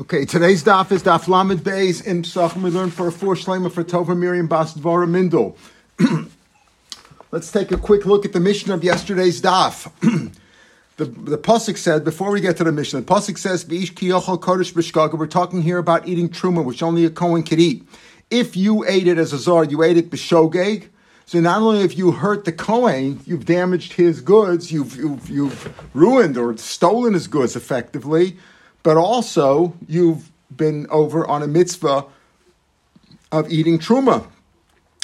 Okay, today's daf is daf lamed beis in Psachim. We learned for a four shlema for Tova Miriam Bas Dvara Mindel. Let's take a quick look at the Mishnah of yesterday's daf. the the pasuk said before we get to the Mishnah, the pasuk says "V'ish kiyochol kodesh b'shgaga." We're talking here about eating truma, which only a kohen could eat. If you ate it as a zar, you ate it b'shogeg. So not only have you hurt the kohen, you've damaged his goods, you've, you've you've ruined or stolen his goods effectively but also you've been over on a mitzvah of eating truma.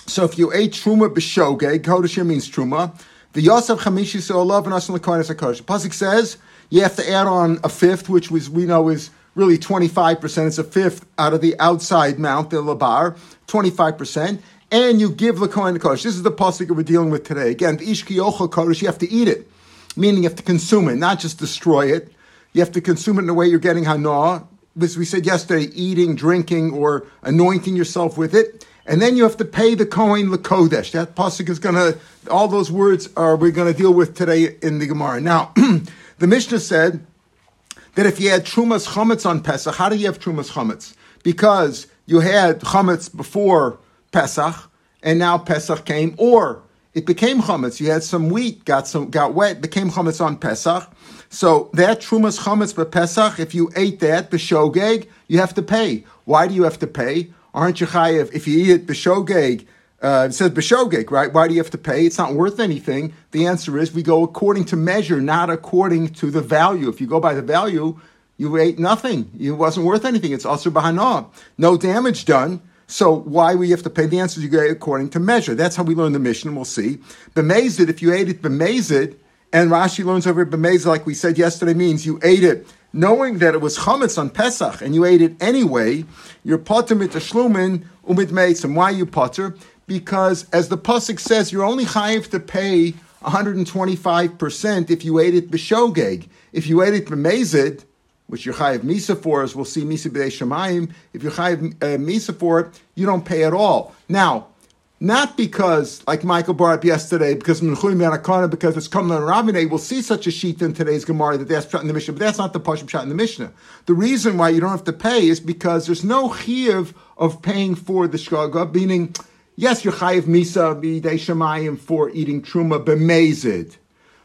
So if you ate truma b'shogeg, kodeshir means truma. The Yosef Chamishi Se'olav and Asan Lekonis HaKodesh. Pasuk says you have to add on a fifth, which was we know is really 25%. It's a fifth out of the outside mount, the labar, 25%. And you give the Kodesh. This is the pasuk we're dealing with today. Again, the Ishki Kodesh, you have to eat it, meaning you have to consume it, not just destroy it. You have to consume it in the way you're getting hana. As we said yesterday, eating, drinking, or anointing yourself with it. And then you have to pay the Kohen Lakodesh. That pasuk is going to, all those words are we're going to deal with today in the Gemara. Now, the Mishnah said that if you had Trumas Chametz on Pesach, how do you have Trumas Chametz? Because you had Chametz before Pesach, and now Pesach came, or it became chametz. You had some wheat, got some, got wet, became chametz on Pesach. So that trumas chametz for Pesach, if you ate that b'shogeg, you have to pay. Why do you have to pay? Aren't you chayiv if you eat it b'shogeg? Uh, it says b'shogeg, right? Why do you have to pay? It's not worth anything. The answer is we go according to measure, not according to the value. If you go by the value, you ate nothing. It wasn't worth anything. It's also bahana. No damage done. So why we have to pay? The answer is you go according to measure. That's how we learn the Mishnah. We'll see. Bemazed, if you ate it bemazed, and Rashi learns over bemazed, like we said yesterday, means you ate it knowing that it was chametz on Pesach and you ate it anyway. You're potter mit shlumin umid meitzim. Why you potter? Because as the pasuk says, you're only chayiv to pay 125% if you ate it b'shogeg. If you ate it b'mezid, which you're chayiv misa for, as we'll see misa b'dei shemayim. If you're chayiv uh, misa for it, you don't pay at all. Now, not because, like Michael brought up yesterday, because because it's coming on Rabbaneh, we'll see such a sheet in today's Gemara that that's put in the Mishnah, but that's not the Pashim shot in the Mishnah. The reason why you don't have to pay is because there's no chiv of paying for the shkaga, meaning, yes, you're chayiv misa b'dei shemayim for eating truma b'mezid.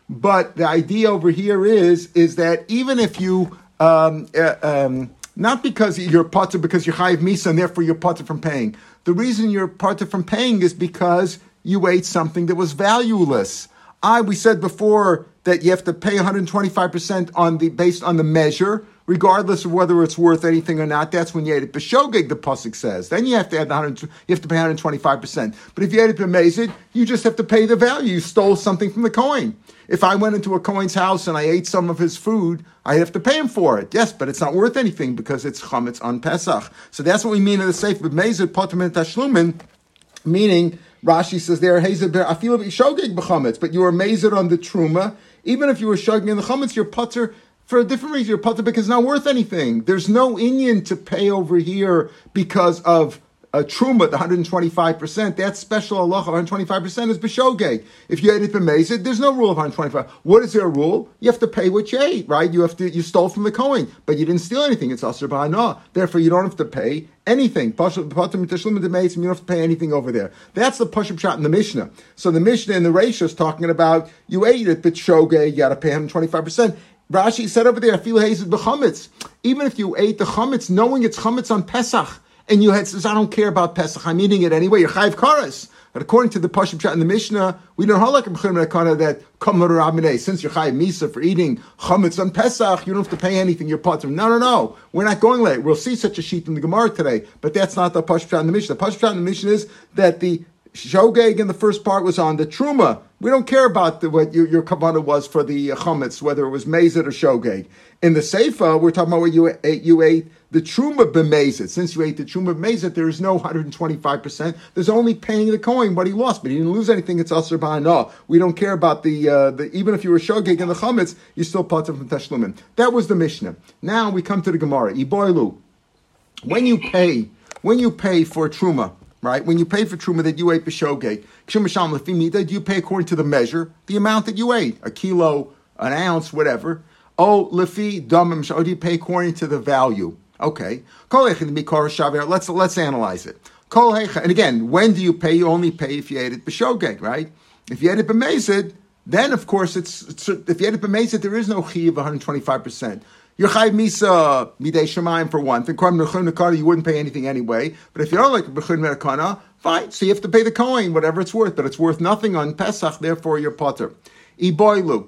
But the idea over here is, is that even if you um, uh, um, not because you're potter because you're chayiv misa and therefore you're potter from paying. The reason you're potter from paying is because you ate something that was valueless. I we said before that you have to pay 125% on the based on the measure, regardless of whether it's worth anything or not. That's when you ate it. B'shogeg, the pasuk says. Then you have to add the 100, you have to pay 125%. But if you ate it b'mezid, you just have to pay the value. You stole something from the coin. If I went into a coin's house and I ate some of his food, I have to pay him for it. Yes, but it's not worth anything because it's chametz on Pesach. So that's what we mean in the Sefer B'mezid Potem Tashlumin, meaning Rashi says there, I feel shogeg b'chametz, but you are amazed on the truma. Even if you were shogeg in the chametz, you're putter for a different reason. Putter because it's not worth anything. There's no Indian to pay over here because of a truma, the 125%, that special Allah 125% is b'shogeg. If you ate it b'mezid, there's no rule of 125. What is there a rule? You have to pay what you ate, right? You have to, you stole from the Kohen, but you didn't steal anything. It's asr ba'ana. Therefore, you don't have to pay anything. You don't have to pay anything over there. That's the push-up shot in the Mishnah. So the Mishnah in the ratio is talking about you ate it, but shogeg, you got to pay 125%. Rashi said over there, feel hazed b'chametz. Even if you ate the chametz, knowing it's chametz on Pesach, and you had says, I don't care about Pesach, I'm eating it anyway, you're chayiv karas. But according to the Pashim Chat in the Mishnah, we don't a that kamar since you're chayiv misa for eating chametz on Pesach, you don't have to pay anything. You're part of no, no, no. We're not going late. We'll see such a sheet in the Gemara today, but that's not the Pashim Chat in the Mishnah. The Pashim Chat in the Mishnah is that the shogeg in the first part was on the truma. We don't care about the, what your, your kavanah was for the chametz, whether it was mezid or shogeg. In the seifa, we're talking about what you ate. You ate the truma b'mezit. Since you ate the truma b'mezit, there is no 125%. There's only paying the coin what he lost, but he didn't lose anything. It's aser ba'ana. We don't care about the, uh, the, even if you were shogeg in the chametz, you still part from teshlumin. That was the Mishnah. Now we come to the Gemara. Iboilu. When you pay, when you pay for truma, right? When you pay for truma that you ate b'shogeg, do you pay according to the measure, the amount that you ate, a kilo, an ounce, whatever? Oh, lefi damim, or do you pay according to the value? Okay. Let's let's analyze it. And again, when do you pay? You only pay if you ate it b'shogeg, right? If you ate it b'mezid, then of course it's, it's if you ate it b'mezid, there is no chi of 125 percent. You're chayv misa midei shemayim for one thing. You wouldn't pay anything anyway. But if you don't like b'chun merakana, fine. So you have to pay the coin, whatever it's worth. But it's worth nothing on Pesach. Therefore, you're potter. Oh,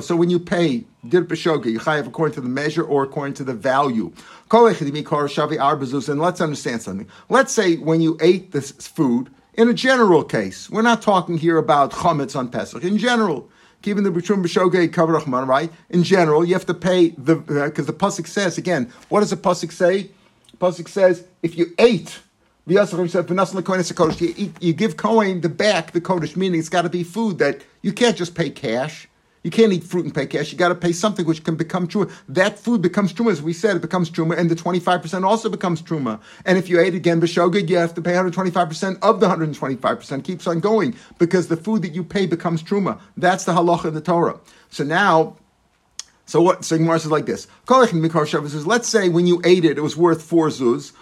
so when you pay dir you chayav according to the measure or according to the value. And let's understand something. Let's say when you ate this food, in a general case, we're not talking here about chametz on Pesach. In general, Given the B'Trum B'Shogei Kavarachman, right? In general, you have to pay the, because uh, the Pasuk says, again, what does the Pasuk say? Pasuk says, if you ate, you, eat, you give Kohen the back, the Kodesh, meaning it's got to be food that you can't just pay cash. You can't eat fruit and pay cash. You got to pay something which can become truma. That food becomes truma, as we said, it becomes truma, and the 25% also becomes truma. And if you ate again b'shogeg, you have to pay 125% of the 125%. Keeps on going because the food that you pay becomes truma. That's the halacha of the Torah. So now, so what? So Gemara says like this: Let's say when you ate it, it was worth four zuz.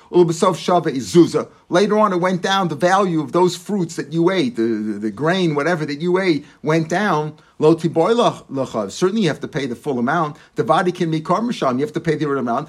Later on, it went down. The value of those fruits that you ate, the, the, the grain, whatever that you ate, went down. Certainly, you have to pay the full amount. The vadi can be karmasham. You have to pay the amount.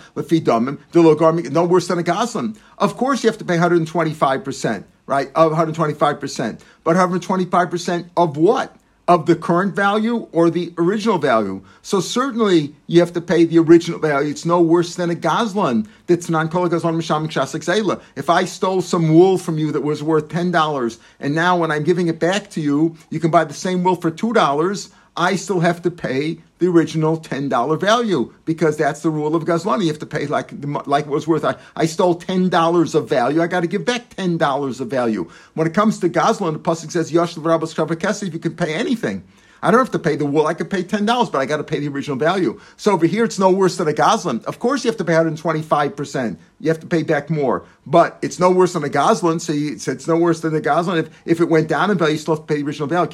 No worse than a gazlan. Of course, you have to pay 125 percent, right? Of 125 percent, but 125 percent of what? Of the current value or the original value. So certainly you have to pay the original value. It's no worse than a gazlan that's non gazlan misham If I stole some wool from you that was worth ten dollars, and now when I'm giving it back to you, you can buy the same wool for two dollars. I still have to pay the original $10 value because that's the rule of Gazlani. You have to pay like, like it was worth. I, I stole $10 of value. I got to give back $10 of value. When it comes to Gazlan, the Pasuk says, Yosh If you can pay anything. I don't have to pay the wool. I could pay ten dollars, but I got to pay the original value. So over here, it's no worse than a gazlan. Of course, you have to pay 125 percent. You have to pay back more, but it's no worse than a gazlan. So, you, it's no worse than a gazlan. If, if it went down in value, you still have to pay the original value.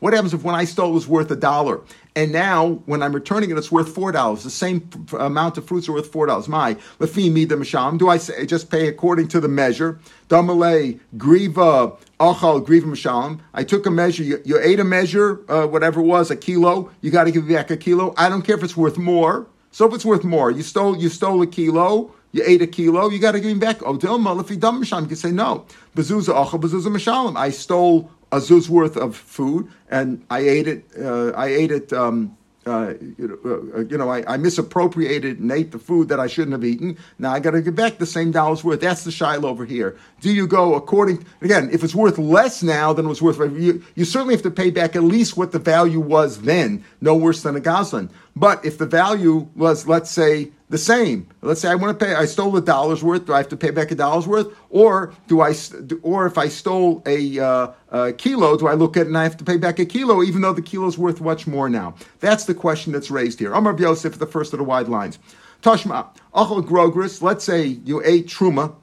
What happens if when I stole it was worth a dollar, and now when I'm returning it, it's worth four dollars. The same amount of fruits are worth four dollars. My lefi the masham. Do I say, just pay according to the measure? Damale griva Achal grivim shalom. I took a measure. You, you ate a measure, uh, whatever it was, a kilo. You got to give back a kilo. I don't care if it's worth more. So if it's worth more, you stole you stole a kilo. You ate a kilo. You got to give him back. Oh, Dilma, if dumb you can say no. Bezuza achal bezuza mishalim. I stole a zuz worth of food and I ate it. Uh, I ate it. Um, uh, you know, uh, you know I, I, misappropriated and ate the food that I shouldn't have eaten. Now I got to give back the same dollar's worth. That's the shiloh over here. Do you go according? Again, if it's worth less now than it was worth, you, you certainly have to pay back at least what the value was then. No worse than a gazlan. But if the value was, let's say, the same. Let's say I want to pay. I stole a dollar's worth. Do I have to pay back a dollar's worth, or do I? Or if I stole a, uh, a, kilo, do I look at it and I have to pay back a kilo, even though the kilo is worth much more now? That's the question that's raised here. Amar Yosef, the first of the wide lines. Tashma achal grogris. Let's say you ate truma,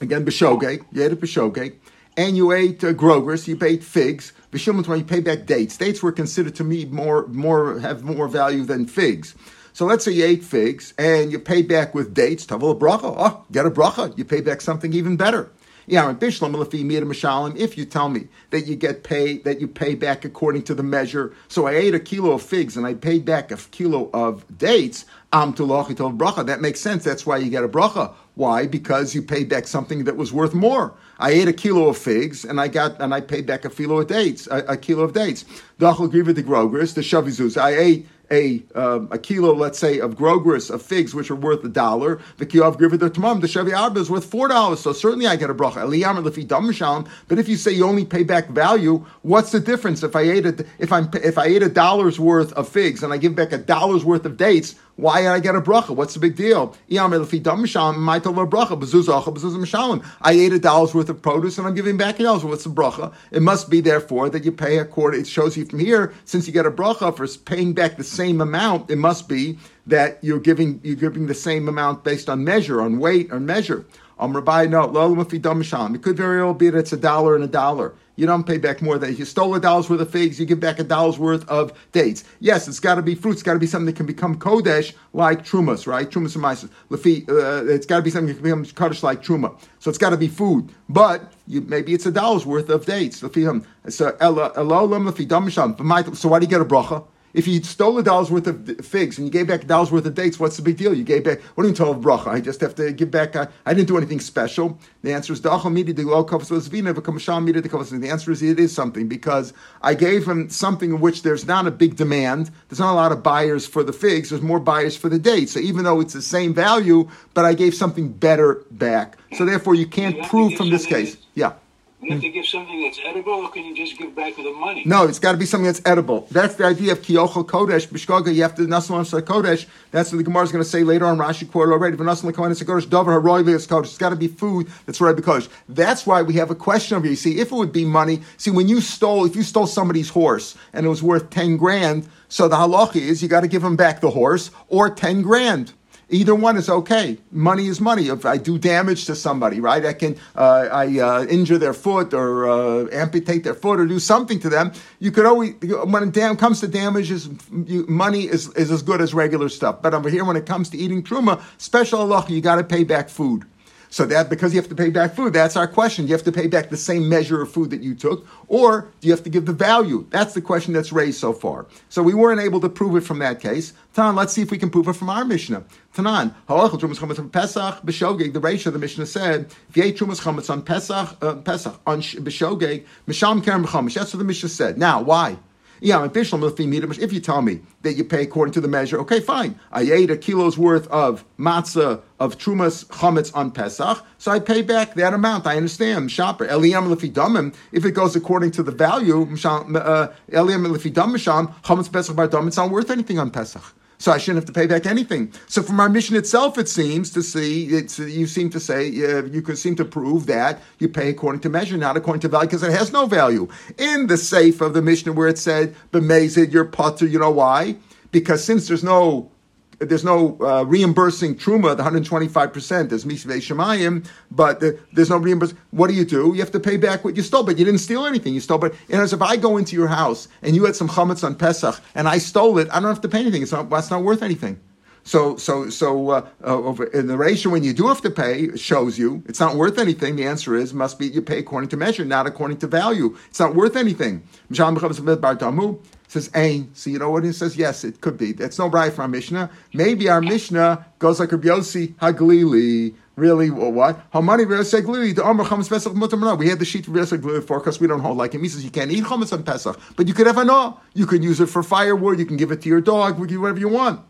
again b'shogeg. You ate a b'shogeg, and you ate uh, grogris. You ate figs. B'shimon you pay back dates. Dates were considered to me more more have more value than figs. So let's say you ate figs and you pay back with dates, tavel bracha. Oh, get a bracha. You pay back something even better. Yeah, and bishlam mishalim. If you tell me that you get paid, that you pay back according to the measure, so I ate a kilo of figs and I paid back a kilo of dates, Um to lachitov bracha. That makes sense. That's why you get a bracha. Why? Because you paid back something that was worth more. I ate a kilo of figs and I got and I paid back a kilo of dates, a, a kilo of dates. The shavizuz. I ate a um, a kilo, let's say, of grogris of figs, which are worth a dollar. The kilo of grivet tamam, the shevi arba is worth four dollars. So certainly I get a bracha. But if you say you only pay back value, what's the difference if I ate a, if I'm if I ate a dollar's worth of figs and I give back a dollar's worth of dates? Why did I get a bracha? What's the big deal? I ate a dollar's worth of produce and I'm giving back a dollar's What's the bracha? It must be therefore that you pay a quarter. It shows you from here, since you get a bracha for paying back the same amount, it must be that you're giving you're giving the same amount based on measure, on weight, on measure. Um, Rabbi, no, it could very well be that it's a dollar and a dollar. You don't pay back more than if you stole a dollar's worth of figs, you give back a dollar's worth of dates. Yes, it's got to be fruit. It's got to be something that can become kodesh like trumas, right? Trumas and mices. Uh, it's got to be something that can become kodesh like truma. So it's got to be food. But you, maybe it's a dollar's worth of dates. So so why do you get a bracha? If you stole a dollar's worth of figs and you gave back a dollar's worth of dates, what's the big deal? You gave back, what do you tell a bracha? I just have to give back, I, I didn't do anything special. The answer is, da khamidi de wakuf so it's we never come shamidi de wakuf the answer is, it is something because I gave him something in which there's not a big demand. There's not a lot of buyers for the figs. There's more buyers for the dates. So even though it's the same value, but I gave something better back. So therefore, you can't prove from this case. Yeah. You have to give something that's edible, or can you just give back the money? No, it's got to be something that's edible. That's the idea of kiyochel kodesh b'shkoga. You have to nasalam kodesh. That's what the Gemara is going to say later on. Rashi quoted already. V'nasalam kodesh kodesh davar haroy kodesh. It's got to be food that's right because that's why we have a question over here. You see, if it would be money, see when you stole, if you stole somebody's horse and it was worth ten grand, so the halacha is you got to give him back the horse or ten grand. Either one is okay. Money is money. If I do damage to somebody, right, I can uh, I uh, injure their foot or uh, amputate their foot or do something to them. You could always when it comes to damages, you, money is, is as good as regular stuff. But over here, when it comes to eating truma, special Allah, you got to pay back food. So that because you have to pay back food, that's our question. You have to pay back the same measure of food that you took, or do you have to give the value? That's the question that's raised so far. So we weren't able to prove it from that case. Tanan, let's see if we can prove it from our Mishnah. Tanan, Pesach b'shogeg. The ratio the Mishnah said, if you ate trumas on Pesach, uh, Pesach on b'shogeg, misham kerem. That's what the Mishnah said. Now, why? Yeah, if you tell me that you pay according to the measure, okay, fine. I ate a kilo's worth of matzah of trumas chametz on Pesach, so I pay back that amount. I understand. Shopper Eliam lefidamim. If it goes according to the value, uh, Eliam lefidam chametz Pesach bar. It's not worth anything on Pesach so I shouldn't have to pay back anything. So from our Mishnah itself, it seems to see, it's, you seem to say, uh, you could seem to prove that you pay according to measure, not according to value, because it has no value. In the safe of the Mishnah where it said, bemazed, your potter, you know why? Because since there's no there's no uh, reimbursing truma, the 125%. There's misvei shemayim, but the, there's no reimbursement. What do you do? You have to pay back what you stole, but you didn't steal anything. You stole, but in as if I go into your house and you had some chametz on Pesach and I stole it, I don't have to pay anything. It's not, that's not worth anything. So, so, so uh, uh, in the ratio when you do have to pay shows you it's not worth anything. The answer is must be you pay according to measure, not according to value. It's not worth anything says Ain. So you know what he says? Yes, it could be. That's no right from our Mishnah. Maybe our Mishnah goes like Rabbi Yossi Haglili. Really, well, what? How many We had the sheet of Pesach for because we don't hold like him. He says you can't eat chametz on Pesach, but you could have a no. You can use it for firewood. You can give it to your dog. We do whatever you want,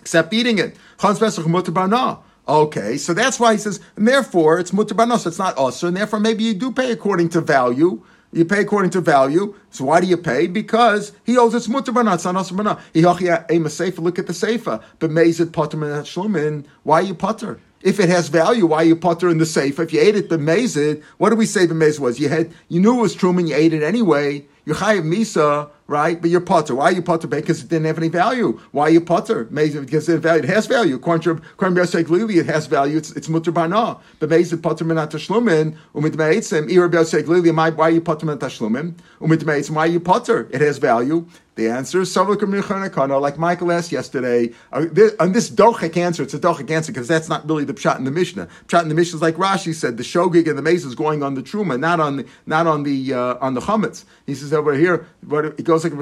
except eating it. Chametz Pesach mutar Okay, so that's why he says, and therefore it's mutar so it's not usher, and therefore maybe you do pay according to value. You pay according to value. So why do you pay? Because he owes it's mutter bana, it's not also bana. Look at the sefer. But mezid potter shlumin. Why you potter? If it has value, why you potter in the safe? If you ate it, the mezid, what do we say the mezid was? You had, you knew it was true and you ate it anyway. You're chayiv misa, right? But you're potter. Why are you potter? Because it didn't have any value. Why are you potter? Because it, value. it has value. According to it has value. It's, it's mutter bana. But mezid potter minat tashlumin, umit me'itzim, ir Glili, why are you potter minat tashlumin? Umit me'itzim, why are you potter? It has value. The answer is like Michael asked yesterday. Uh, on this dochik answer, it's a dochik answer because that's not really the pshat in the Mishnah. Pshat in the Mishnah is like Rashi said, the shogig and the mace is going on the truma, not on the, not on the uh, on the chametz. He says over here, but it goes like uh,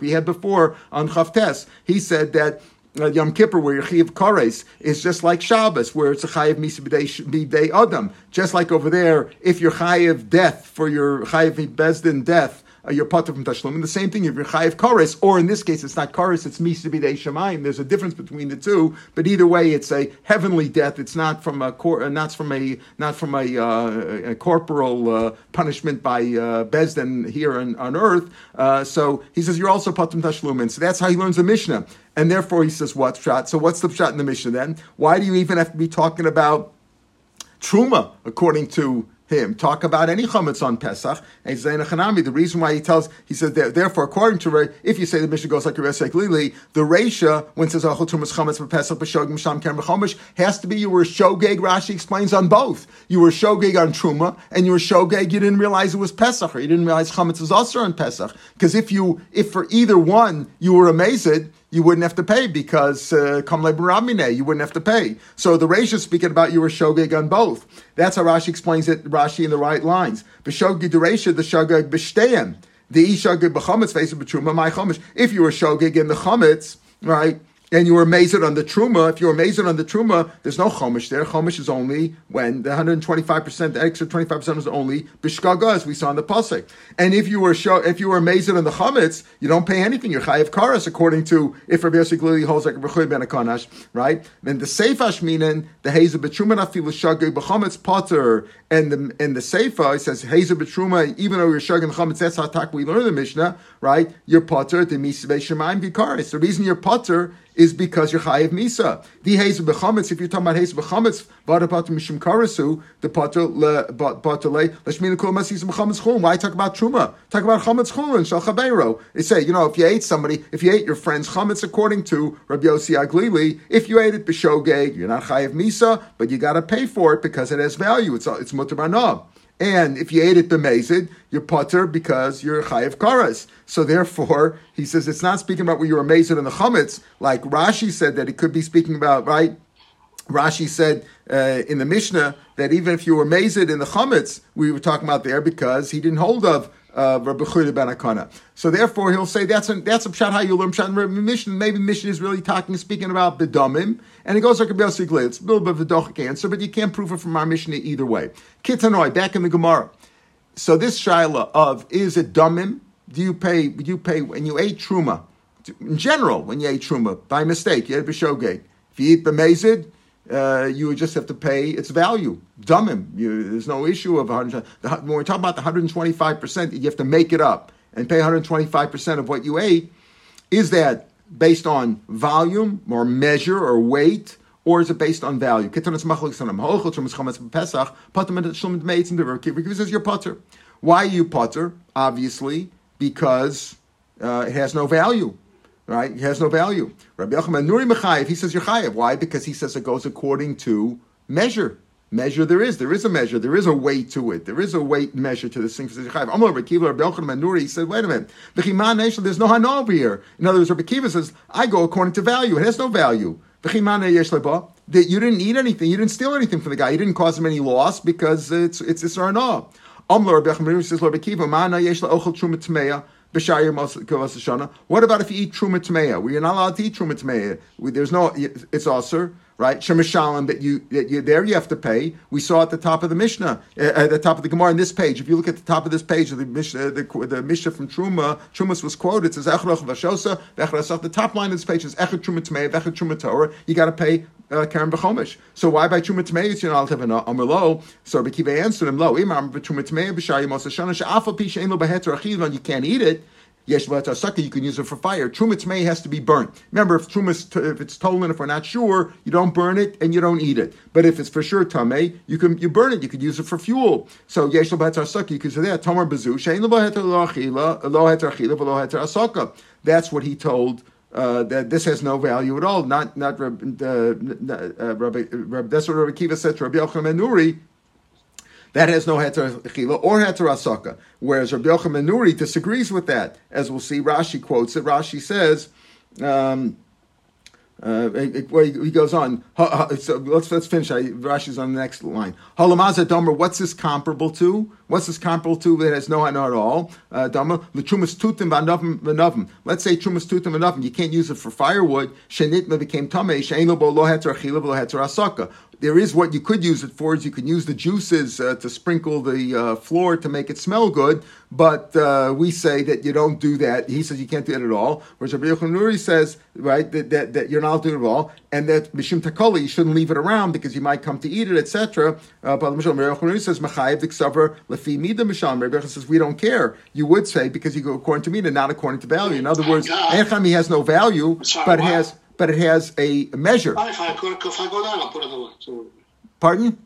we had before on Chavtes. He said that uh, Yom Kippur, where Chayiv Kares is just like Shabbos, where it's a Chayiv Misa Adam. Just like over there, if you're Chayiv death for your Chayiv Bezdin death, uh, you're potter from tashlum. And the same thing if you're chayiv kares, or in this case it's not kares, it's misibidei shemayim. There's a difference between the two, but either way, it's a heavenly death. It's not from a cor- uh, not from a not from a, uh, a corporal uh, punishment by uh, here on, on earth. Uh, so he says you're also potter from Tashlum. and so that's how he learns the Mishnah. And therefore he says what shot. So what's the shot in the Mishnah then? Why do you even have to be talking about truma according to him talk about any chametz on Pesach. And the reason why he tells, he says, therefore, according to if you say the Mishnah goes like Resek Lili, the Reisha, when it says Achel Tumas Chametz for Pesach, B'Shogeg Misham Kem Chomish, has to be you were Shogeg, Rashi explains on both. You were Shogeg on Truma, and you were Shogeg, you didn't realize it was Pesach, or you didn't realize Chametz was also on Pesach. Because if you, if for either one you were amazed, you wouldn't have to pay because uh, kamle you wouldn't have to pay. So the Reisha speaking about you were shogeg on both. That's how Rashi explains it. Rashi in the right lines. B'shogeg the Reisha the shogeg b'shteim. The ishogeg b'chametz face of b'truma my chametz. If you were shogeg in the chametz, right? And you were amazed on the truma, if you were amazed on the truma, there's no chomish there. Chomish is only when the 125%, the extra 25% is only bishkaga, as we saw in the pasuk. And if you were show, if you were amazed on the chametz, you don't pay anything. You're chayiv karas, according to if Rabbi Yosef clearly holds like Rabbi ben Akanash, right? Then the seifash meaning the hazer betruma nafilu shagay b'chametz potter, and the and the seifa it says hazer betruma, even though you're shagay chametz, that's how we learn the Mishnah, right? You're potter the misvei shemaim vikaris. The reason you're potter is because you're chayiv misa. The haze bechametz. If you're talking about haze bechametz, vada pater mishum karasu, the pater le pater kol masis bechametz chum. Why talk about truma? Talk about chametz chum and shal chabeiro. They say, you know, if you ate somebody, if you ate your friend's chametz, according to Rabbi Yossi Aglili, if you ate it b'shogeg, you're not chayiv misa, but you got to pay for it because it has value. It's it's mutar and if you ate it bemazed, you're putter because you're chayiv karas. So therefore, he says it's not speaking about where you're amazed in the chametz, like Rashi said that it could be speaking about, right? Rashi said uh, in the Mishnah that even if you were amazed in the chametz, we were talking about there because he didn't hold of uh, So therefore, he'll say that's a that's a pshat how you learn pshat. Mishnah maybe Mishnah is really talking speaking about bedamim, and it goes like a Sigli. It's a little bit of a dochik answer, but you can't prove it from our Mishnah either way. Kitanoi back in the Gemara. So this shaila of is it damim? Do you pay? Do you pay when you ate truma? In general, when you ate truma by mistake, you had b'shogeg. If you eat b'mezid, uh, you would just have to pay its value. Dumb You, there's no issue of 100. When we're talking about the 125%, you have to make it up and pay 125% of what you ate. Is that based on volume or measure or weight? Or is it based on value? Why are you potter? Obviously, because uh, it has no value right? He has no value. Rabbi Yochanan Nuri Mechayev, he says you're chayev. Why? Because he says it goes according to measure. Measure there is. There is a measure. There is a weight to it. There is a weight measure to this thing. Amar Rabbi Kiva, Rabbi Yochanan Nuri, he said, wait a minute. There's no hana over here. In other words, Rabbi Kiva says, I go according to value. It has no value. That you didn't eat anything. You didn't steal anything from the guy. You didn't cause him any loss because it's it's arna. Amar Rabbi Yochanan says, Rabbi Kiva, Mana yesh ochel. What about if you eat truma tmeya? Well, you're not allowed to eat truma tmeya. There's no, it's also right? Shemishalim that you that you there you have to pay. We saw at the top of the Mishnah, uh, at the top of the Gemara in this page. If you look at the top of this page of the Mishnah, the, the Mishnah from Truma, Trumas was quoted. It says Echrach Vashosa, The top line of this page is Echad Truma Tmei, Echad Truma Torah. You got to pay uh, Karen B'chomish. So why by Truma Tmei you're not have an Amr So Bekiva answered him Lo. Imam Truma Tmei B'Shayim Osashana She'afa Pisha Ein Lo Beheter Achilon. You can't eat it. Yesh sucker, you can use it for fire. Trumat may has to be burnt. Remember, if trumas, if it's stolen, if we're not sure, you don't burn it and you don't eat it. But if it's for sure tamei, you can you burn it. You could use it for fuel. So yesh sucker, you can say that tomar bezu shein asaka. That's what he told. Uh, that this has no value at all. Not not uh, uh, Rabbi, Rabbi, that's what Rabbi Kiva said to Rabbi Yochanan Nuri that has no heter chila or heter asaka. Whereas Rabbi Yochanan Nuri disagrees with that, as we'll see. Rashi quotes it. Rashi says. Um, uh, he goes on. So let's let's finish. Rashi's on the next line. Halamaza Domer. What's this comparable to? What's this comparable to that has no hana at all? Uh, Domer l'trumas tutim v'novim. Let's say trumas tutim v'novim. You can't use it for firewood. Shenitma became tamei. Shein lo lo heter achila lo heter asaka there is what you could use it for is you could use the juices uh, to sprinkle the uh, floor to make it smell good, but uh, we say that you don't do that. He says you can't do it at all. Whereas Rabbi Yochanan says, right, that, that, that, you're not doing it at all, and that Mishim Takoli, you shouldn't leave it around because you might come to eat it, etc. Uh, but Rabbi Yochanan says, Machayev Lefi Mida Misham. Rabbi Yochanan says, we don't care. You would say because you go according to Mida, not according to value. In other words, Echami has no value, but has but it has a measure. Pardon?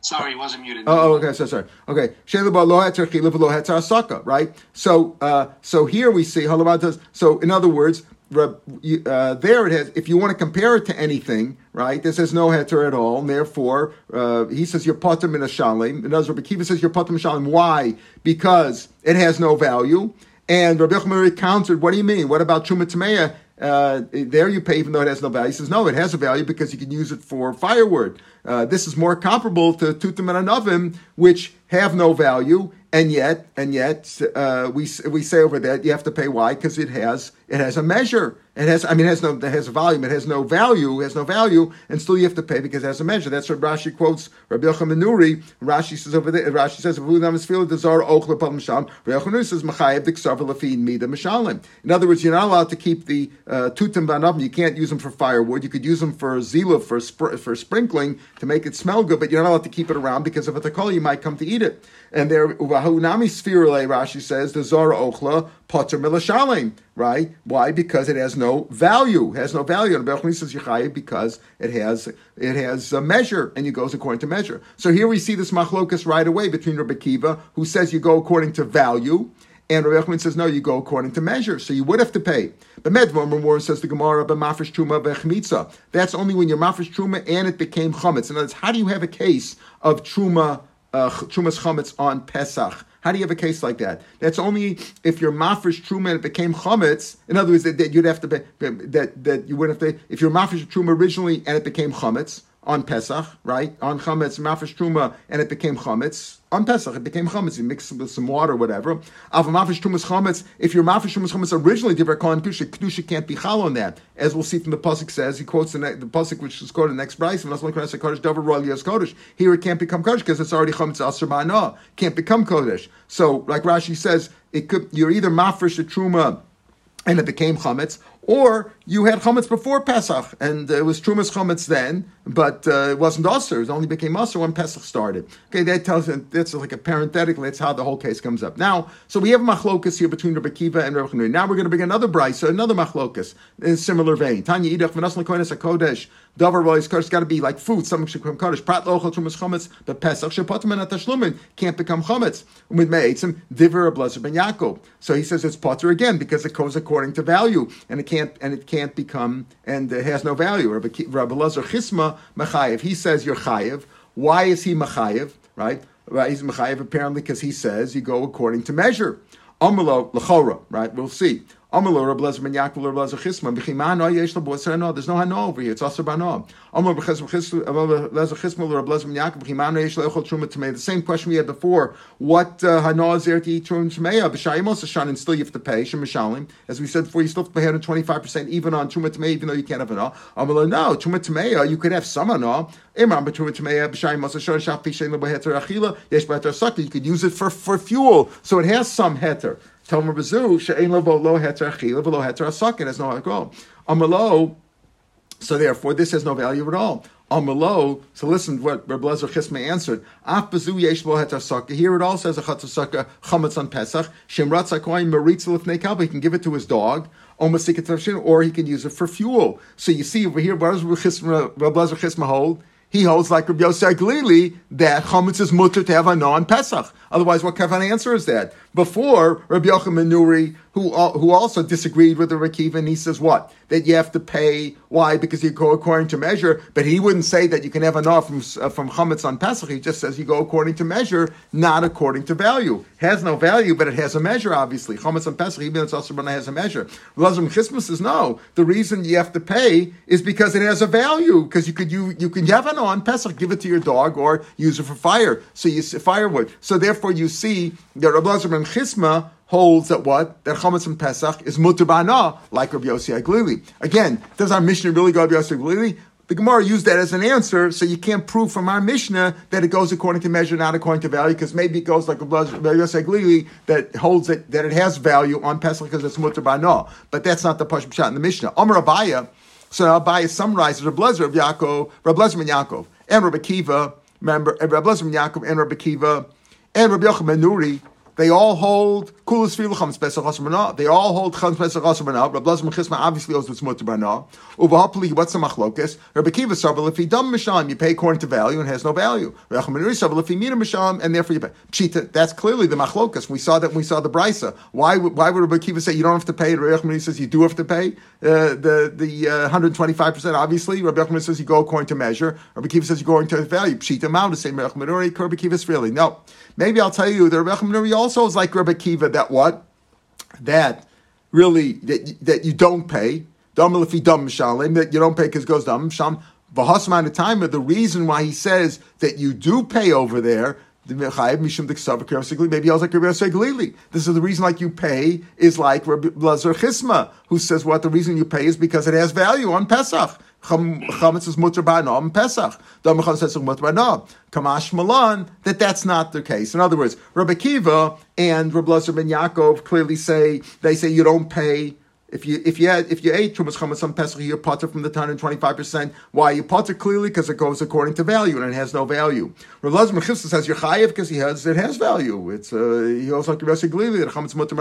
Sorry, he wasn't muted. Oh, oh, okay, so sorry. Okay, Shelaba lo heter chilav lo heter asaka, right? So, uh, so here we see halavatas. So, in other words, uh, there it has. If you want to compare it to anything, right? This has no heter at all. And therefore, uh, he says you're potem in a shalim. In other words, Kiva says you're potem shalim. Why? Because it has no value. And Rabbi Yochanan countered, "What do you mean? What about truma tameya? Uh, there you pay even though it has no value." He says, "No, it has a value because you can use it for firewood. Uh, this is more comparable to tutim and anavim, which have no value." And yet, and yet, uh, we we say over that you have to pay. Why? Because it has it has a measure. It has, I mean, it has no, it has a volume. It has no value. It has no value, and still you have to pay because it has a measure. That's what Rashi quotes Rabbi Yochanan Nuri. Rashi says over there. Rashi says, says. In other words, you're not allowed to keep the uh, tutim vanavim. You can't use them for firewood. You could use them for zila for spr- for sprinkling to make it smell good, but you're not allowed to keep it around because if it's a call, you might come to eat it. And there, Rashi says, the Zara Ochla, Potter Milashalim, right? Why? Because it has no value. It has no value. And Bechni says Yechayev because it has it has a measure, and it goes according to measure. So here we see this machlokas right away between Rabbi Kiva, who says you go according to value, and Rabbi Yochanan says, no, you go according to measure. So you would have to pay. But Medvar Memor says the Gemara, but mafresh truma vechmitza. That's only when you're mafresh truma and it became chametz. In other words, how do you have a case of truma, uh, trumas chametz on Pesach? How do you have a case like that? That's only if you're mafresh truma it became chametz. In other words, that, that you'd have to pay, that that you would have to if you're mafresh truma originally and it became chametz on Pesach, right? On chametz, mafresh truma, and it became chametz. On Pesach, it became chametz. You mix it with some water, whatever. Av mafresh trumas chametz. If your mafresh trumas chametz originally divrei kohen kedusha, kedusha can't be chal on that, as we'll see from the pasuk says. He quotes the, ne- the pasuk which is quoted in the next price. Here it can't become kodesh because it's already chametz aser ba'ana. Can't become kodesh. So, like Rashi says, it could. You're either mafresh a truma and it became chametz, or you had chametz before Pesach, and it was trumas chametz then, but uh, it wasn't usher. It only became usher when Pesach started. Okay, that tells that's like a parenthetical. That's how the whole case comes up. Now, so we have machlokas here between Rabbi Kiva and Rabbi Chanui. Now we're going to bring another brisa, another machlokas in a similar vein. Tanya idach v'nas lekoines hakodesh. Davar rois kodesh got to be like food. Something should become kodesh. Prat lochel trumas chametz, but Pesach shepotim and atashlumin can't become chametz. With me'etzim diver blazer ben Yaakov. So he says it's potter again because it goes according to value, and it can't and it can't become and it has no value. Rabbi, Lazar Chisma Machayev. He says you're chayev. Why is he Machayev? Right? Right? He's Machayev apparently because he says you go according to measure. Amalo lechora. Right? We'll see. There's no hano over here. It's also tamei. The same question we had before. What uh, is there to eat truma tamei? B'shayim also shan and still you have to pay. As we said before, you still have to pay 125 percent even on truma tamei, even though you can't have hano. Amalo no truma tamei. You could have some hano. Imam achila. Yesh. You could use it for for fuel, so it has some heter. Tomer Bazu, She'ein Lavo Lo Heter Achila, Velo Heter Asak, it has no alcohol. Amalo, so therefore this has no value at all. Amalo, so listen to what Reb Lezer answered. Af Bazu Yesh Lo Heter Asak. Here it all says a Chatzasaka Chametz on Pesach. Shemrat Sakoin Maritz Lefnei. He can give it to his dog. Or he can use it for fuel. So you see over here, Reb Lezer Chisma hold? He holds like Rabbi Yosef Glili that chametz is mutter to have a non Pesach. Otherwise, what kind of answer is that? Before Rabbi Yochanan Nuri, who who also disagreed with the Rakiva, and he says what that you have to pay. Why? Because you go according to measure. But he wouldn't say that you can have enough from uh, from chametz on Pesach. He just says you go according to measure, not according to value. Has no value, but it has a measure. Obviously, chametz on Pesach, even it's also has a measure. Lazar Chisma says no. The reason you have to pay is because it has a value. Because you could you you can have it on Pesach, give it to your dog, or use it for fire. So you firewood. So therefore, you see that Lazar ben Chisma holds that what that chametz and Pesach is mutter bana, like Rabbi Yossi Aglili. Again, does our Mishnah really go Rabbi Yossi Aglili? The Gemara used that as an answer, so you can't prove from our Mishnah that it goes according to measure, not according to value, because maybe it goes like Rabbi Yossi Aglili that holds it that it has value on Pesach because it's mutter bana. But that's not the Pashim Shot in the Mishnah. Amar Abaya. So Abaya summarizes Rabbi Lezer of Yaakov, Rabbi Lezer ben Yaakov, and Rabbi Kiva. Remember, Rabbi Lezer ben Yaakov and Rabbi Kiva and Rabbi Yochanan Nuri, they all hold Kulas Filu Chametz Pesach Asr They all hold Chametz Pesach Bana. Rabbi Lazar Chisma obviously owes what's mutter Bana. Uvahapli, what's the machlokas? Rabbi Kiva Sabal, if he dumb Misham, you pay according to value and has no value. Rabbi Chamanuri Sabal, if he a Misham, and therefore you pay. Pshita, that's clearly the machlokas. We saw that when we saw the Brisa. Why, why would Rabbi Kiva say you don't have to pay? Chamanuri says you do have to pay uh, the, the uh, 125%. Obviously, Rabbi says you go according to measure. Rabbi Kiva says you go according to value. Pshita, Mount to say Rabbi Chamanuri, Rabbi Kiva really. No. Maybe I'll tell you that Rabbi Chamanuri also is like Rabbi Kiva, that what? That really, that, that you don't pay. If he dumb shalim, that you don't pay because goes dumb sham. V'hasman time the reason why he says that you do pay over there. Maybe I was like Rabbi Seglili. This is the reason, like you pay, is like Rabbi Lazar Chisma, who says what the reason you pay is because it has value on Pesach. Chametz is mutter ba'anah Pesach. Damachan says mutter ba'anah. Kamash Malan that that's not the case. In other words, Rabbi Kiva and Rabbi Lazar ben Yaakov clearly say they say you don't pay. If you if you had, if you ate trumas chametz on Pesach, you're potter from the ton and twenty five percent. Why you potter clearly because it goes according to value and it has no value. Rav Lazar Mechivsa says you're chayiv because he has it has value. It's uh, he also like Rabbi Glili that chametz mutter.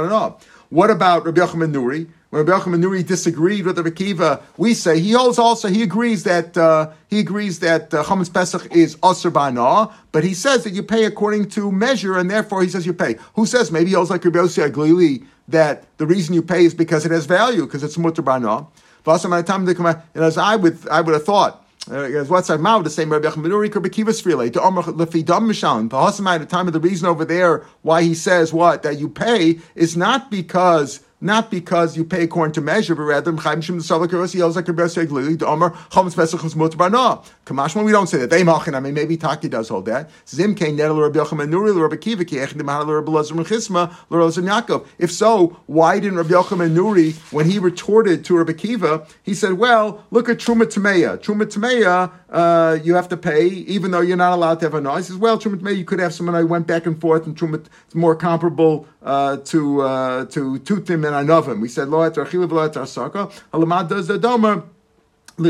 What about Rabbi Yochanan Nuri? When Rabbi Yochanan Nuri disagreed with Rabbi Kiva, we say he holds also he agrees that uh, he agrees that uh, Chametz Pesach is Aser Ba'ana, but he says that you pay according to measure, and therefore he says you pay. Who says maybe he holds like Rabbi Yossi Aglili that the reason you pay is because it has value because it's Mutter Ba'ana. And as I would I would have thought uh, what's our mouth? The same Rabbi Yechim Rabbi Kiva Sfrile, to Omer Lefidam Mishalim. Pahasamai, the time of the reason over there why he says what that you pay is not because not because you pay according to measure, but rather. We don't say that. They. I mean, maybe Taki does hold that. If so, why didn't Rabbi Yochanan Nuri, when he retorted to Rabbi Kiva, he said, "Well, look at Truma Tameya. Truma Tameya, uh, you have to pay, even though you're not allowed to have a no." He says, "Well, Truma Tameya, you could have someone I went back and forth, and Truma more comparable uh, to uh, to Tutim and Anovim." We said, "Lo etar achila v'lo etar saka." Halamad does the domer. So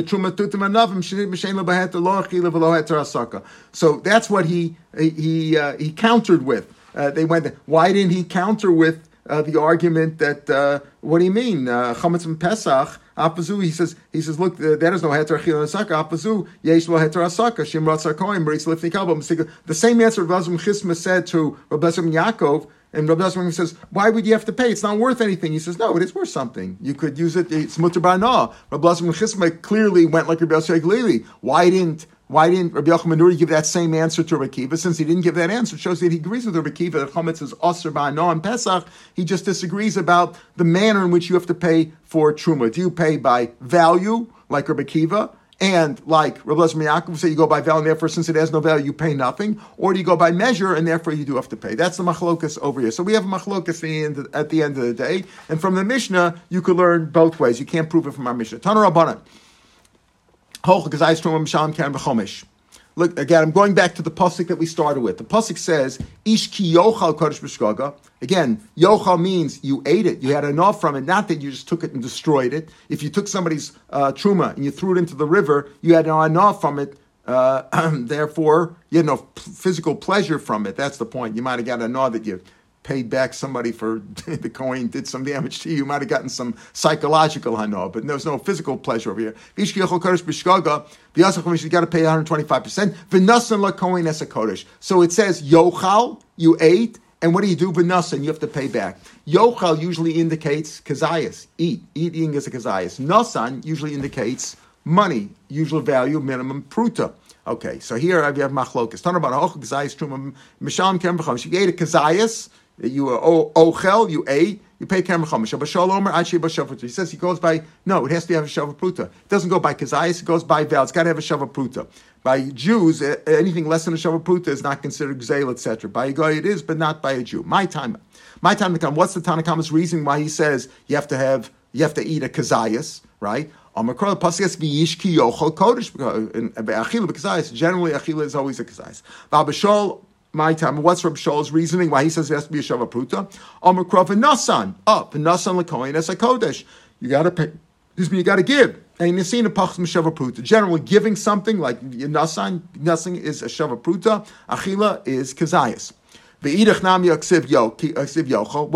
that's what he he uh, he countered with. Uh, they went. Why didn't he counter with uh, the argument that uh, what do you mean uh, and Pesach? Apazu, he says, he says, look, there is no heter achil asaka. Apazu, yesh lo heter asaka. Sarkoim. The same answer Rav Chisma said to Rabbi Yaakov and Rabbi Yasmin says, why would you have to pay? It's not worth anything. He says, no, it is worth something. You could use it. It's mutter ba'na. Rabbi Chisma clearly went like Rabbi Yosef. Why didn't why didn't Rabbi Yochanan Nuri give that same answer to Rabbi? Since he didn't give that answer, it shows that he agrees with Rabbi that Chometz is Aser Ba'ana and Pesach. He just disagrees about the manner in which you have to pay for Truma. Do you pay by value, like Rabbi Kiva? And like Rabbi Lezer Yaakov say, you go by value, therefore, since it has no value, you pay nothing, or do you go by measure, and therefore you do have to pay? That's the machlokas over here. So we have a machlokas at the, end, of the day, and from the Mishnah, you could learn both ways. You can't prove it from our Mishnah. Tana Rabbanan. Hoch gezayis trumam shalom karen b'chomish. Look again. I'm going back to the pasuk that we started with. The pasuk says, "Ish ki yochal kodesh b'shgaga." Again, yochal means you ate it. You had enough from it. Not that you just took it and destroyed it. If you took somebody's uh, truma and you threw it into the river, you had enough from it. Uh, therefore, you had no physical pleasure from it. That's the point. You might have got enough that you paid back somebody for the coin did some damage to you. You might have gotten some psychological hano, but there's no physical pleasure over here. You got to pay 125%. V'nasan la kohen es a kodesh. So it says, yochal, you ate, and what do you do? V'nasan, you have to pay back. Yochal usually indicates kazayas, eat. Eating is a kazayas. Nasan usually indicates money, usual value, minimum pruta. Okay, so here I have machlokas. Tanabana och kazayas truma misham kem b'cham. She ate a kazayas, you oh, oh, were ochel, you ate, you pay kamar chomish. He says he goes by no, it has to have a shava pruta. It doesn't go by kazayas, it goes by val. It's got to have a shava pruta. By Jews, anything less than a shava pruta is not considered gzeil, etc. By a guy it is, but not by a Jew. My time, my time to come. What's the Tanakhama's reason why he says you have to have you have to eat a kazayas, right? Amakral paskas v'yishki yochol kodesh. Uh, achila b'kazayis. Generally, achila is always a kazayas my time. What's Rab Shaul's reasoning why he says it has to be a Shava Pruta? Amr Krav and Nasan. Up. Nasan Lakoin as a Kodesh. You got to pay. Excuse me, you got to give. And you see in a Pachs Shava Pruta. Generally, giving something like Nasan, nothing is a Shava Pruta. Achila is Kazayas. What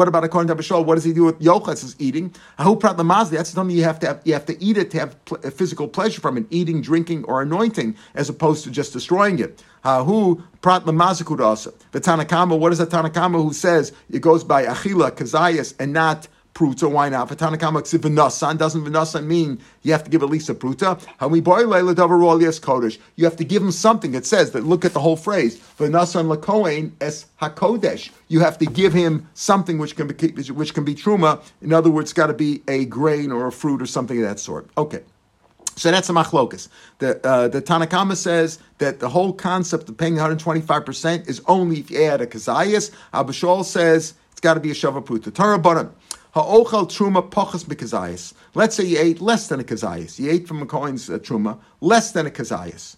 about according to Abishol? What does he do with yochel? It says eating. That's something you have to have, you have to eat it to have pl- physical pleasure from it, eating, drinking, or anointing, as opposed to just destroying it. Who prat also. The Tanakama, what is the Tanakama who says it goes by achila, kazayas, and not pruta. Why not? V'tanakama ksiv v'nasan doesn't v'nasan mean you have to give at least a pruta. Kodesh. You have to give him something. It says that. Look at the whole phrase. V'nasan lakohen es hakodesh. You have to give him something which can be which can be truma. In other words, it's got to be a grain or a fruit or something of that sort. Okay. So that's a machlokas. The uh, the Tanakama says that the whole concept of paying 125 percent is only if you add a kazayas. Abishol says it's got to be a shavaput. Torah Truma bekazayis. Let's say you ate less than a kazayis. You ate from a coin's uh, truma less than a kazayis.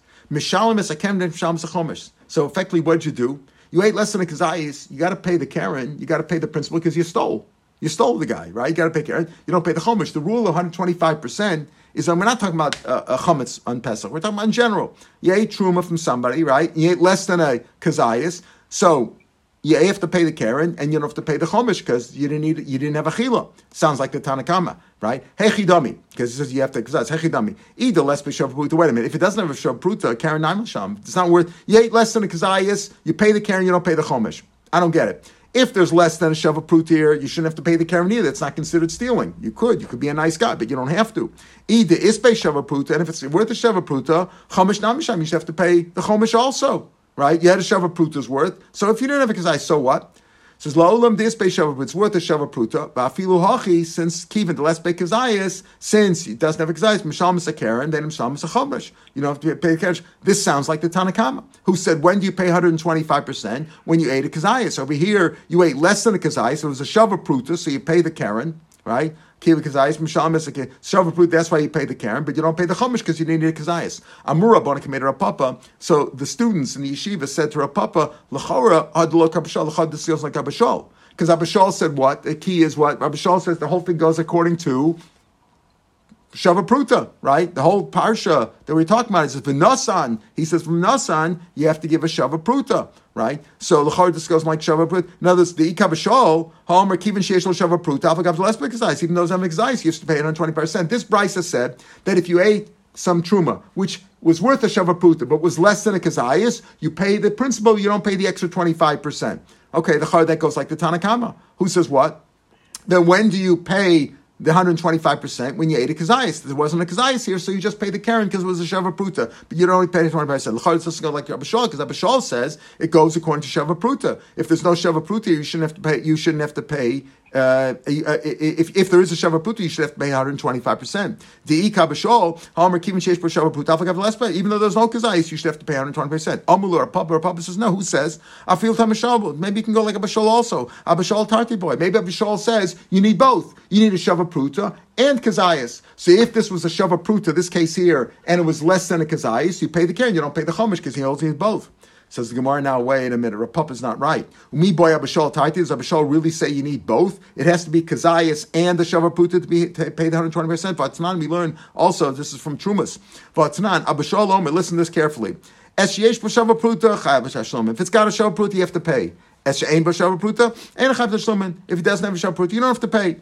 So effectively, what'd you do? You ate less than a kazayis. You got to pay the keren. You got to pay the principal because you stole. You stole the guy, right? You got to pay keren. You don't pay the chomish. The rule of 125 percent is that we're not talking about uh, a chametz on Pesach. We're talking about in general. You ate truma from somebody, right? You ate less than a kazayis. So you have to pay the keren and you don't have to pay the Chumash because you didn't need, you didn't have a chila. Sounds like the Tanakama, right? Hechidami, because it says you have to, because that's Hechidami. Either less b'shav pruta. Wait a minute, if it doesn't have a pruta, keren sham. it's not worth, you ate less than a kazayas, you pay the keren, you don't pay the Chumash. I don't get it. If there's less than a shav pruta here, you shouldn't have to pay the keren either. It's not considered stealing. You could, you could be a nice guy, but you don't have to. Either is pay shav pruta, and if it's worth a shav pruta, Chumash namisham, you should have to pay the Chumash also right? You had a shava pruta's worth. So if you didn't have a kazai, so what? It says la'olam dis be shava, it's worth a shava pruta. Ba'afilu hachi, since kivin the less be kazayis, since it doesn't have a kazayis, mishal misakaren, then mishal misachomish. You don't have to pay the cash. This sounds like the Tanakama, who said, when do you pay 125%? When you ate a kazayis. Over here, you ate less than a kazayis, so it was a shava pruta, so you pay the keren, right? Kiva misake shavu That's why you pay the keren, but you don't pay the chumash because you need a kazayis. Amura bonakamed papa. So the students in the yeshiva said to Rapapa, lachora adlo kabashal lachad seals like kabashal. Because Abishal said what? The key is what? Abishal says the whole thing goes according to Shavapruta, right? The whole parsha that we're talking about is V'nasan. He says from Nasan, you have to give a Shavapruta, right? So the Char discusses like Shavapruta. Now this the Ikabashal, Homer Kivin Sheish Shavapruta, Alpha less Exercise, even though it's Exercise, you have to pay 120%. This Brisa said that if you ate some truma, which was worth a shavapruta, but was less than a kazayas, you pay the principal, you don't pay the extra 25%. Okay, the char that goes like the Tanakama, who says what? Then when do you pay the 125% when you ate a kazayas. There wasn't a kazayas here, so you just pay the keren because it was a Sheva Pruta. But you don't only pay 25%. L'chad it's supposed to go like Abishal, because Abishal says it goes according to Sheva Pruta. If there's no Sheva Pruta, you shouldn't have to pay, you shouldn't have to pay uh, if, if there is a shavaputa, you should have to pay 125%. The Ika Bashol, Homer Puta, even though there's no Kazais, you should have to pay 120%. Amulur, a Papa, or Papa says, no, who says? I feel Tamashal, maybe you can go like a Bashol also. A Bashol Tarty boy. Maybe a Bashol says, you need both. You need a shavaputa. And Kazayas. So if this was a Shava Pruta, this case here, and it was less than a Kazayas, you pay the keren, you don't pay the Chumash because he holds both. Says the Gemara now, wait a minute, Rapapa is not right. Me boy Abishal Taiti, does Abishal really say you need both? It has to be Kazayas and the Shavaputa to be pay the 120%. Vatnan, we learn also, this is from Trumas. Vatnan, Abishal Omer, listen to this carefully. If it's got a Shavapruta, you have to pay. If it doesn't have a Shavapruta, you don't have to pay.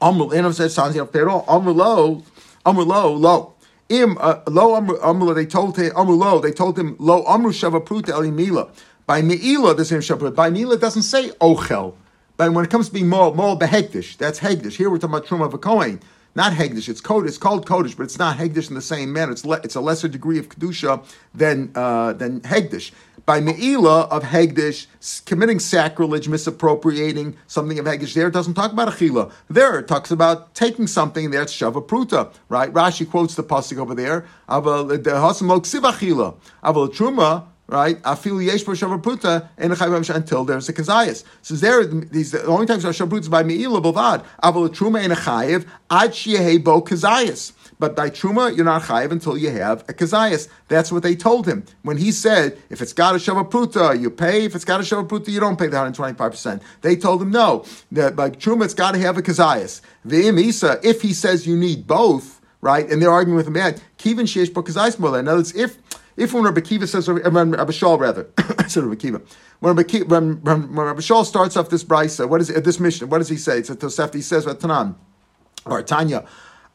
Amr, and says, sounds you don't low, Amr low, low. Im uh, lo amru they told him lo they told him lo amru shavapruta elimila. By meila the same shavapruta. By meila doesn't say ochel. But when it comes to being moral, moral behegdish, that's hegdish. Here we're talking about truma of a kohen, not hegdish. It's code. It's called kodesh, but it's not hegdish in the same manner. It's le, it's a lesser degree of kedusha than uh, than hegdish by Me'ila of Hegdish, committing sacrilege, misappropriating something of Hegdish, there it doesn't talk about Achila. There it talks about taking something there, it's Shava Pruta, right? Rashi quotes the Pasuk over there, Aval Achila, Aval Truma, right? Afilu yesh and until there's a kazayas. So there, these the only times shava pruta by meila bavad. Aval truma and a chayiv ad bo kazayas. But by truma, you're not chayiv until you have a kazayas. That's what they told him when he said, if it's got a shava you pay. If it's got a shava you don't pay the 125 percent. They told him no. That by truma, it's got to have a kazayas. V'im isa, if he says you need both, right? And they're arguing with him, man, kivin sheish bo kazayas In other words, if if when Rabbi Kiva says, Rabbi Shal rather, said Rabbi Kiva, when Rabbi, when, when, when Rabbi Shaul starts off this brisa, what is it, this Mishnah? What does he say? It's a Tosefta. He says, "Tanan or Tanya."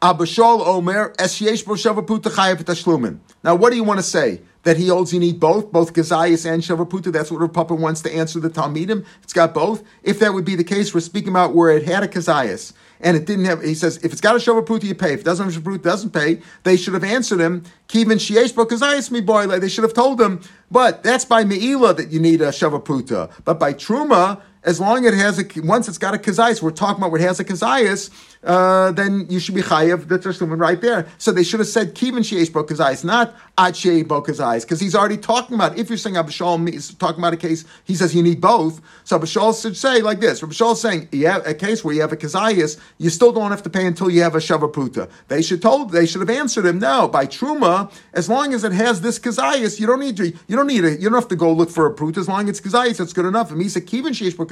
Abashol Omer Esyesh Bo Shavaputa Chayav Tashlumin. Now, what do you want to say? That he holds you need both, both Kazayas and Shavaputa. That's what Rav Papa wants to answer the Talmidim. It's got both. If that would be the case, we're speaking about where it had a Kazayas and it didn't have. He says if it's got a Shavaputa, you pay. If it doesn't have a Shavaputa, doesn't pay. They should have answered him. Kivin Shiesh Bo Kazayas mi boy. They should have told him. But that's by Meila that you need a Shavaputa. But by Truma, as long as it has a once it's got a kazayas, we're talking about it has a kazayas, uh, then you should be chayav the tashlumin right there. So they should have said kivin bo kazayas, not ad bo kazayas, because he's already talking about. If you're saying Abishal is talking about a case, he says you need both. So Abishal should say like this: Abishal is saying you have a case where you have a kazayas, you still don't have to pay until you have a shavaputa. They should told they should have answered him no by truma. As long as it has this kazayas, you don't need to you don't need it. You don't have to go look for a pruta. As long as it's kazayas, that's good enough. And he said kivin sheish bo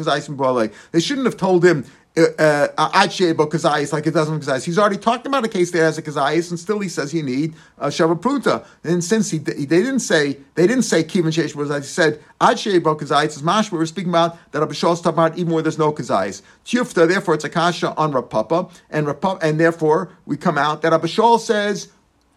they shouldn't have told him uh, Ad Kazayas like it doesn't exist. He's already talked about a case that has a Kazayas, and still he says you need a Shavapruta. And since he, they didn't say they didn't say Kivin Sheish Kazayas, he said Ad Kazayas is Mash. We're speaking about that Abishal is talking about even where there's no Kazayas. Tufta, therefore, it's a kasha on Rapapa, and Rapapa, and therefore we come out that Abishal says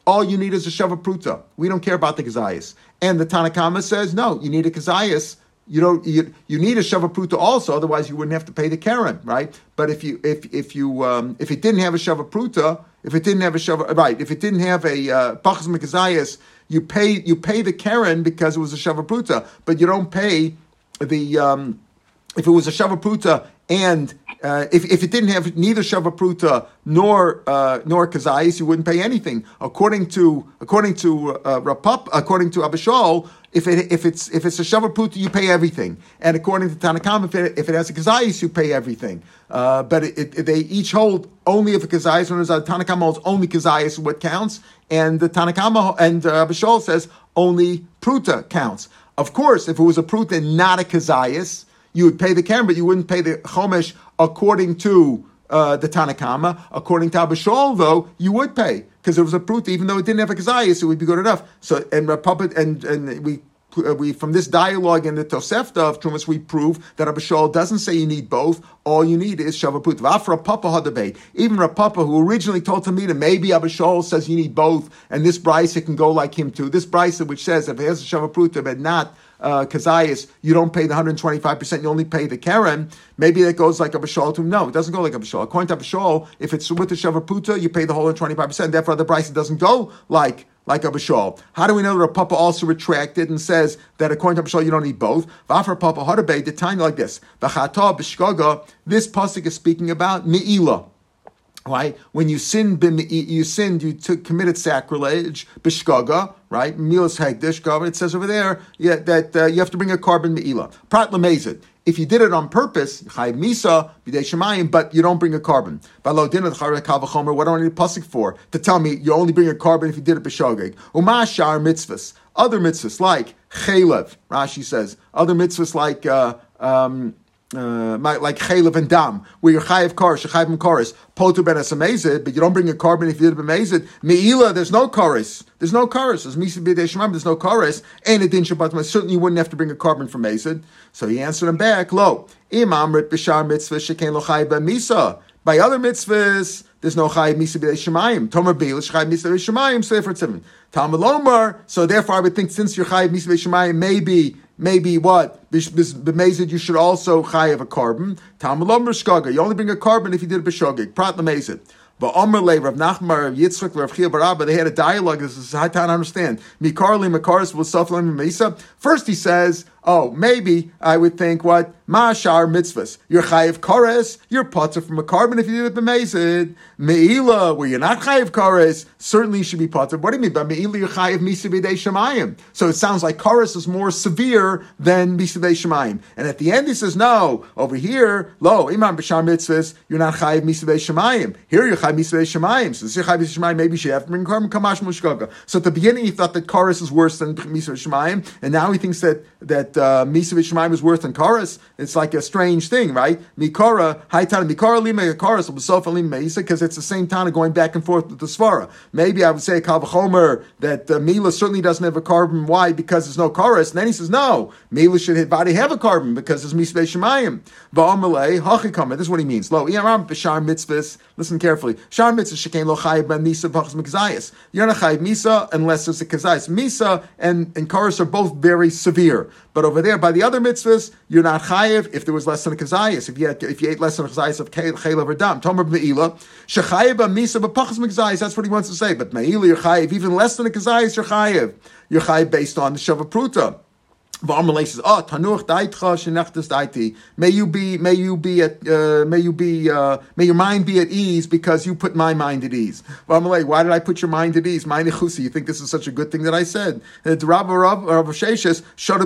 all you need is a Shavapruta. We don't care about the Kazayas. And the Tanakama says no, you need a Kazayas you don't you, you need a shavapruta also, otherwise you wouldn't have to pay the keren, right? But if you if if you um, if it didn't have a shavapruta, if it didn't have a shava right, if it didn't have a uh, pachas you pay you pay the keren because it was a shavapruta, but you don't pay the um, if it was a shavapruta and uh, if, if it didn't have neither Shavapruta nor uh, nor Kazayis, you wouldn't pay anything. According to according to uh, Rapap, according to Abishal, if it if it's if it's a Shavapruta, you pay everything. And according to Tanakam, if it, if it has a Kazayis, you pay everything. Uh, but it, it, they each hold only if a Kazayis, when Tanakam holds only Kazayis, what counts, and the Tanakama and uh, Abishal says only Pruta counts. Of course, if it was a Pruta and not a Kazayis, you would pay the keren, but you wouldn't pay the Chomesh according to uh, the Tanakama. According to Abishol, though, you would pay because it was a proof, even though it didn't have a kazayas, it would be good enough. So and puppet and and we. We from this dialogue in the Tosefta of Trumas, we prove that Abishol doesn't say you need both. All you need is Shavaput. Vafra Papa Hadabay. Even Rapapa, who originally told Tamita, maybe Abishol says you need both, and this Brisa can go like him too. This Brisa, which says if it has a Shavaput but not uh, Kazayas, you don't pay the 125%, you only pay the keren. Maybe that goes like a Bashal to no, it doesn't go like a Bashal. According to Bashal, if it's with the Shavaputa, you pay the whole 125%. Therefore, the price doesn't go like like a Bashal. How do we know that a Papa also retracted and says that according to Bashal, you don't need both? Vafar Papa Hadabe, the time like this. This pasuk is speaking about Me'ilah right? When you sinned, you sinned, you took, committed sacrilege, bishkaga, right? Milas hagdish, it says over there yeah, that uh, you have to bring a korban me'ila. Prat lamezid. If you did it on purpose, chayv misa, b'dei shemayim, but you don't bring a korban. Balo dinah kavachomer, what do I need a pasuk for? To tell me you only bring a korban if you did it b'shogeg. Umashar mitzvahs. Other mitzvahs like chaylev, Rashi says. Other mitzvahs like uh, um, uh, like chaylev and dam, where you're chayiv karish, chayiv and karish, potu ben esamezid, but you don't bring a korban if you did b'mezid. Meila, there's no karish. There's no karish. There's misa b'dei there's no karish. And it didn't shabbat. Certainly, you wouldn't have to bring a korban for mezid. So he answered him back, lo, imam rit b'shar mitzvah shekain lo chayiv misa. By other mitzvahs, there's no chayiv misa b'dei shemayim. Tomer beilish chayiv misa b'dei shemayim. Sefer tzivim. Talmud lomar. So therefore, I would think since you're chayiv misa b'dei shemayim, maybe maybe what b'mezid you should also chayiv a korban. Talmud lomar shkaga. You only bring a korban if you did a b'shogig. Prat lemezid. But Omerle, Rav Nachmar, Rav Yitzchak, Rav Chia Barabba, they had a dialogue. This is time to understand. Mikarli Makaris will Saflam Mesa. First he says, Oh, maybe I would think what Mashar mitzvahs. You're chayiv kores. You're potter from a korban if you do it b'mezid. Meila, where you're not chayiv kores, certainly you should be potter. What do you mean by meila? You're chayiv misavidei shemayim. So it sounds like kores is more severe than misavidei shemayim. And at the end he says, no, over here, lo imam b'shar mitzvahs. You're not chayiv misavidei shemayim. Here you're chayiv misavidei shemayim. So this is chayiv misavidei shemayim. Maybe you have to bring korban kamash mushkaga. So at the beginning he thought that kores is worse than misavidei shemayim, and now he thinks that that that uh, Misa Vishmaim is worse than Karas. It's like a strange thing, right? Mikara, high Tana, Mikara Lima Karas, Besofa Lima Misa, because it's the same Tana going back and forth with the Svara. Maybe I would say Kalvachomer that uh, Mila certainly doesn't have a korban. Why? Because there's no Karas. And then he says, no, Mila should body have a korban because it's Misa Vishmaim. Va'amalei, Hachikama. This is what he means. Lo, Iaram Bishar Mitzvahs. Listen carefully. Shar Mitzvah Shekain Lo Chayib Ben Misa Pachas Mekzayas. You're not Chayib Misa unless there's a Kazayas. Misa and, and Karas are both very severe. But over there, by the other mitzvahs, you're not chayiv if there was less than a kazayas. If you had, if you ate less than a kazayas of chaylev or dam, tomer meila shechayiv misa b'pachas mekzayas. That's what he wants to say. But meila you're chayiv even less than a kazayas. You're chayiv. You're chayiv based on the shavapruta. V'amalei says, "Oh, tanuch daitcha shenechtes daiti. May you be, may you be at, uh, may you be, uh, may your mind be at ease because you put my mind at ease." V'amalei, why did I put your mind at ease? Mind chusi. You think this is such a good thing that I said?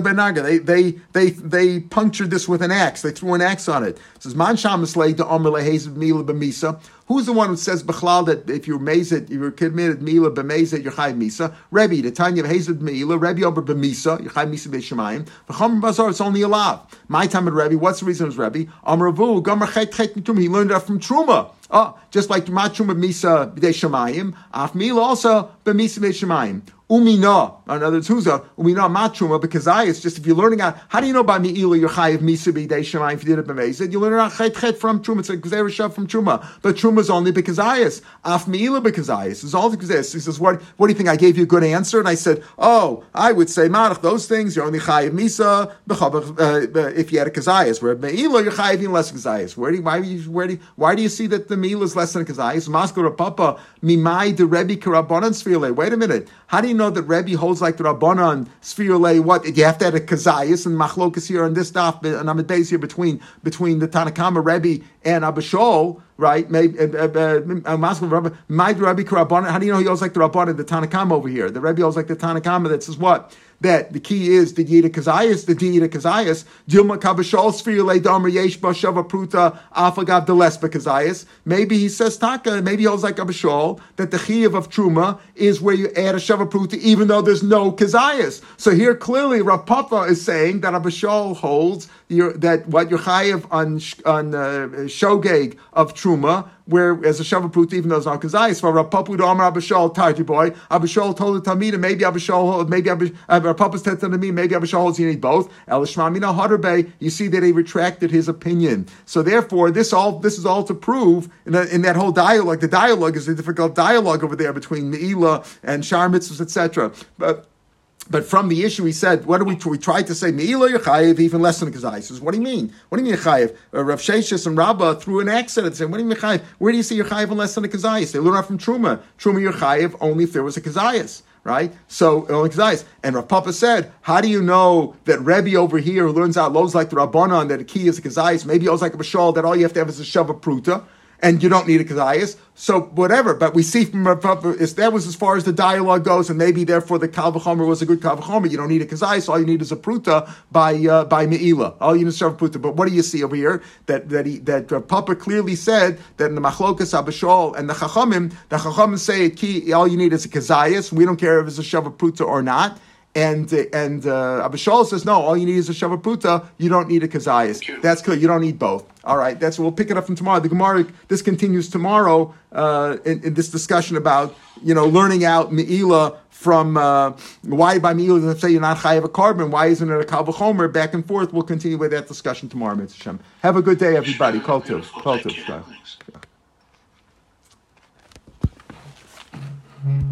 Benaga. They they they they punctured this with an axe. They threw an axe on it. It says man shamislei de amalei hazel mila b'misa. Who's the one who says Bechlal that if you're mazed, you're committed Mila b'mezet, you're Chai Misa? Rebbe, the Tanya Hazed Mila, Rebbe over b'misa, you're Chai Misa b'shemayim. V'cham bazar, it's only alive. My time at Rebbe, what's the reason it was Rebbe? Amravu, Gomer Chet Chet Mitum, he learned that from Truma. Oh, just like Machum Misa b'dei Shemayim, Af Mila also b'misa b'dei Shemayim. Umina, who's a umina matruma? Because I, it's just if you're learning out, how do you know by mi'ila you're chayiv misa b'dei shemayim if you did it b'mezid? You learn out chet chet from truma. It's a gzeir shav from truma, but Truma's only because ayis. Af mi'ila because ayis is it's all because this. He says, what? What do you think? I gave you a good answer, and I said, oh, I would say marach those things. You're only chayiv misa uh, if you had a kazayas. Where mi'ila you're chayiv even less kazayas. Where do you, why do you where do you, why do you see that the mi'ila is less than kazayas? Maskor papa mimai de rebbe karabanan sfile. Wait a minute. How do you know that Rebbe holds like the Rabbanon Sfirle? What you have to add a kazayas and machlokas here on this stuff and I'm base here between between the Tanakama Rebbe and Abishol, right? Maybe uh, uh, uh, my Rebbe Karabbanon. How do you know he holds like the Rabbanon, the Tanakama over here? The Rebbe holds like the Tanakama that says what? that the key is the Yida Kazayas, the Yida Kazayas, Dilma Kabashal Sphere Le Damer Yesh Bashava Pruta Afagav Delespa Kazayas. Maybe he says Taka, maybe he holds like Abashal, that the Chiyav of Truma is where you add a Shava Pruta even though there's no Kazayas. So here clearly Rav Papa is saying that Abashal holds your, that what you're Chayav on, on uh, Shogeg of Truma where as a shavu even though it's not kazayis, for Rapapu to Amar Abishal, Tarty boy, Abishal told the Tamida, maybe Abishal, maybe Rapapu's said to me, maybe Abishal holds you need both. El Shmamina you see that he retracted his opinion. So therefore, this all this is all to prove in, that, in that whole dialogue. The dialogue is a difficult dialogue over there between Meila and Shar mitzvahs, etc. But but from the issue, he said, "What do we? We tried to say meila yechayev even less than kazai." He says, "What do you mean? What do you mean yechayev?" Uh, Rav Sheshis and Rabbah threw an accent and said, "What do you mean yechayev? Where do you see yechayev less than a kazayis?" They learn out from Truma. Truma yechayev only if there was a kazayis. Right, so only kazayis. And Rav Papa said, "How do you know that Rebbe over here who learns out lows like the Rabbanon that the key is a kazayis? Maybe he like a bashal that all you have to have is a shava pruta." And you don't need a kazayas. So whatever, but we see from that was as far as the dialogue goes, and maybe therefore the kalvachomer was a good kalvachomer. You don't need a kazayas. All you need is a pruta by uh, by meila. All you need is a pruta. But what do you see over here? That that he that uh, Papa clearly said that in the machlokas abashol and the chachamim, the chachamim say. All you need is a kazayas. We don't care if it's a shava pruta or not. And and uh, Abishol says no. All you need is a shavaputa. You don't need a kazayas. That's good. You don't need both. All right. That's we'll pick it up from tomorrow. The Gemara this continues tomorrow uh, in, in, this discussion about you know learning out meila from uh, why by meila say you're not chayav a korban. Why isn't it a kalvachomer? Back and forth. We'll continue with that discussion tomorrow. Mitzvah Have a good day, everybody. Call to. Call to.